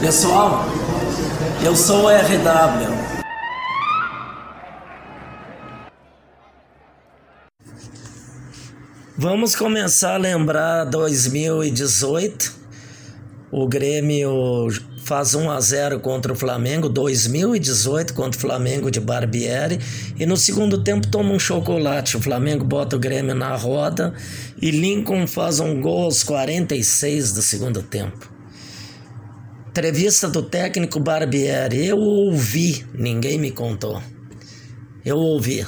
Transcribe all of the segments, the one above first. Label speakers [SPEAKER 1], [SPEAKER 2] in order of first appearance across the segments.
[SPEAKER 1] Pessoal, eu sou o RW. Vamos começar a lembrar 2018. O Grêmio faz 1 a 0 contra o Flamengo, 2018 contra o Flamengo de Barbieri, e no segundo tempo toma um chocolate. O Flamengo bota o Grêmio na roda e Lincoln faz um gol aos 46 do segundo tempo. Entrevista do técnico Barbieri. Eu ouvi, ninguém me contou. Eu ouvi.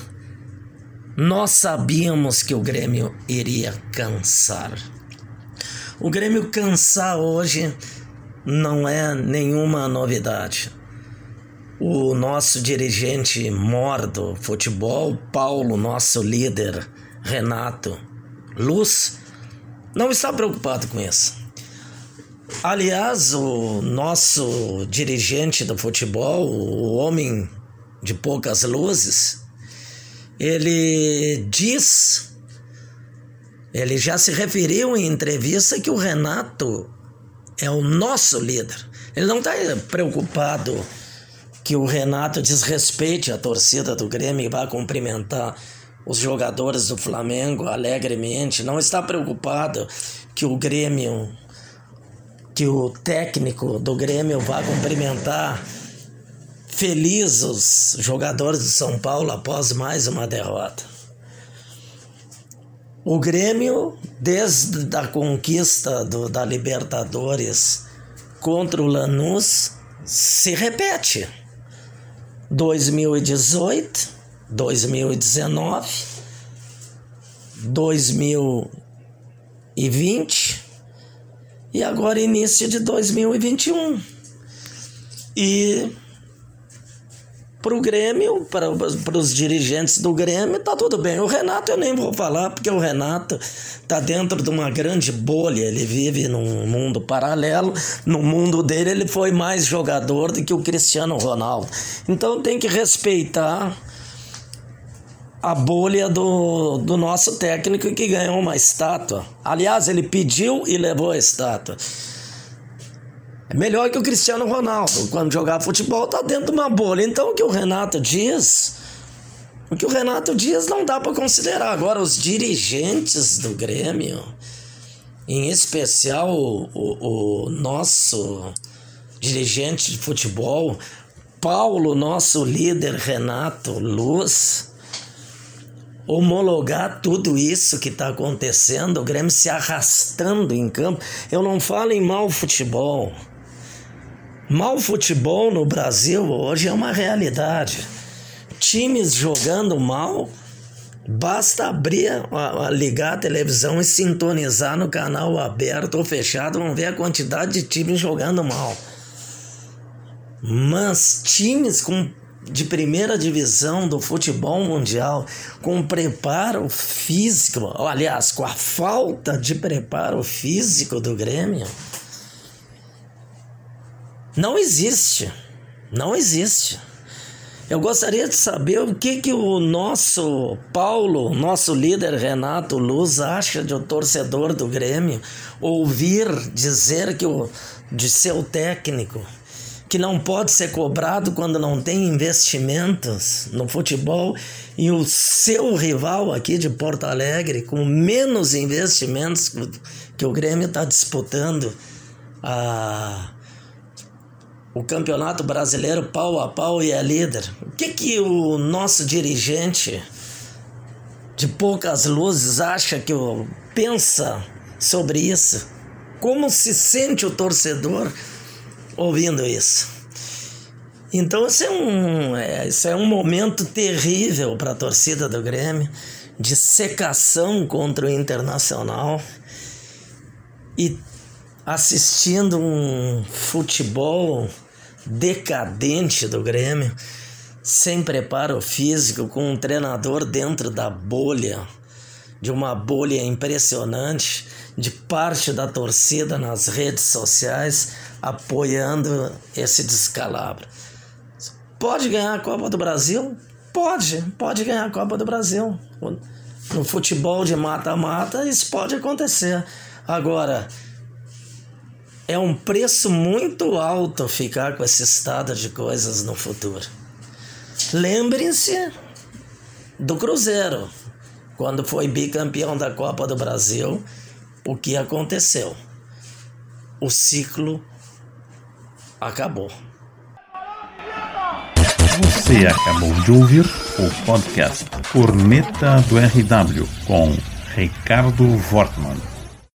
[SPEAKER 1] Nós sabíamos que o Grêmio iria cansar. O Grêmio cansar hoje não é nenhuma novidade. O nosso dirigente mor do futebol, Paulo, nosso líder, Renato Luz, não está preocupado com isso. Aliás, o nosso dirigente do futebol, o homem de poucas luzes, ele diz, ele já se referiu em entrevista que o Renato é o nosso líder. Ele não está preocupado que o Renato desrespeite a torcida do Grêmio e vá cumprimentar os jogadores do Flamengo alegremente. Não está preocupado que o Grêmio, que o técnico do Grêmio vá cumprimentar feliz os jogadores do São Paulo após mais uma derrota. O Grêmio, desde a conquista do, da Libertadores contra o Lanús, se repete. 2018, 2019, 2020 e agora início de 2021. E para o Grêmio, para os dirigentes do Grêmio, tá tudo bem. O Renato eu nem vou falar, porque o Renato tá dentro de uma grande bolha, ele vive num mundo paralelo. No mundo dele, ele foi mais jogador do que o Cristiano Ronaldo. Então tem que respeitar a bolha do, do nosso técnico que ganhou uma estátua. Aliás, ele pediu e levou a estátua. É melhor que o Cristiano Ronaldo. Quando jogar futebol, tá dentro de uma bolha. Então, o que o Renato diz. O que o Renato diz não dá para considerar. Agora, os dirigentes do Grêmio, em especial o, o, o nosso dirigente de futebol, Paulo, nosso líder Renato Luz, homologar tudo isso que está acontecendo, o Grêmio se arrastando em campo. Eu não falo em mau futebol. Mal futebol no Brasil hoje é uma realidade. Times jogando mal, basta abrir, ligar a televisão e sintonizar no canal aberto ou fechado, vão ver a quantidade de times jogando mal. Mas times com de primeira divisão do futebol mundial, com preparo físico, aliás, com a falta de preparo físico do Grêmio, não existe. Não existe. Eu gostaria de saber o que, que o nosso Paulo, nosso líder Renato Luz, acha de um torcedor do Grêmio ouvir dizer que o, de seu técnico que não pode ser cobrado quando não tem investimentos no futebol e o seu rival aqui de Porto Alegre com menos investimentos que o Grêmio está disputando a o campeonato brasileiro pau a pau e é líder. O que, que o nosso dirigente de poucas luzes acha que o, pensa sobre isso? Como se sente o torcedor ouvindo isso? Então isso é um, é, isso é um momento terrível para a torcida do Grêmio, de secação contra o Internacional. E assistindo um futebol decadente do Grêmio, sem preparo físico, com um treinador dentro da bolha, de uma bolha impressionante, de parte da torcida nas redes sociais apoiando esse descalabro. Pode ganhar a Copa do Brasil? Pode, pode ganhar a Copa do Brasil. No futebol de mata-mata, isso pode acontecer. Agora, é um preço muito alto ficar com esse estado de coisas no futuro. Lembrem-se do Cruzeiro, quando foi bicampeão da Copa do Brasil, o que aconteceu? O ciclo acabou.
[SPEAKER 2] Você acabou de ouvir o podcast Corneta do RW com Ricardo Wortmann.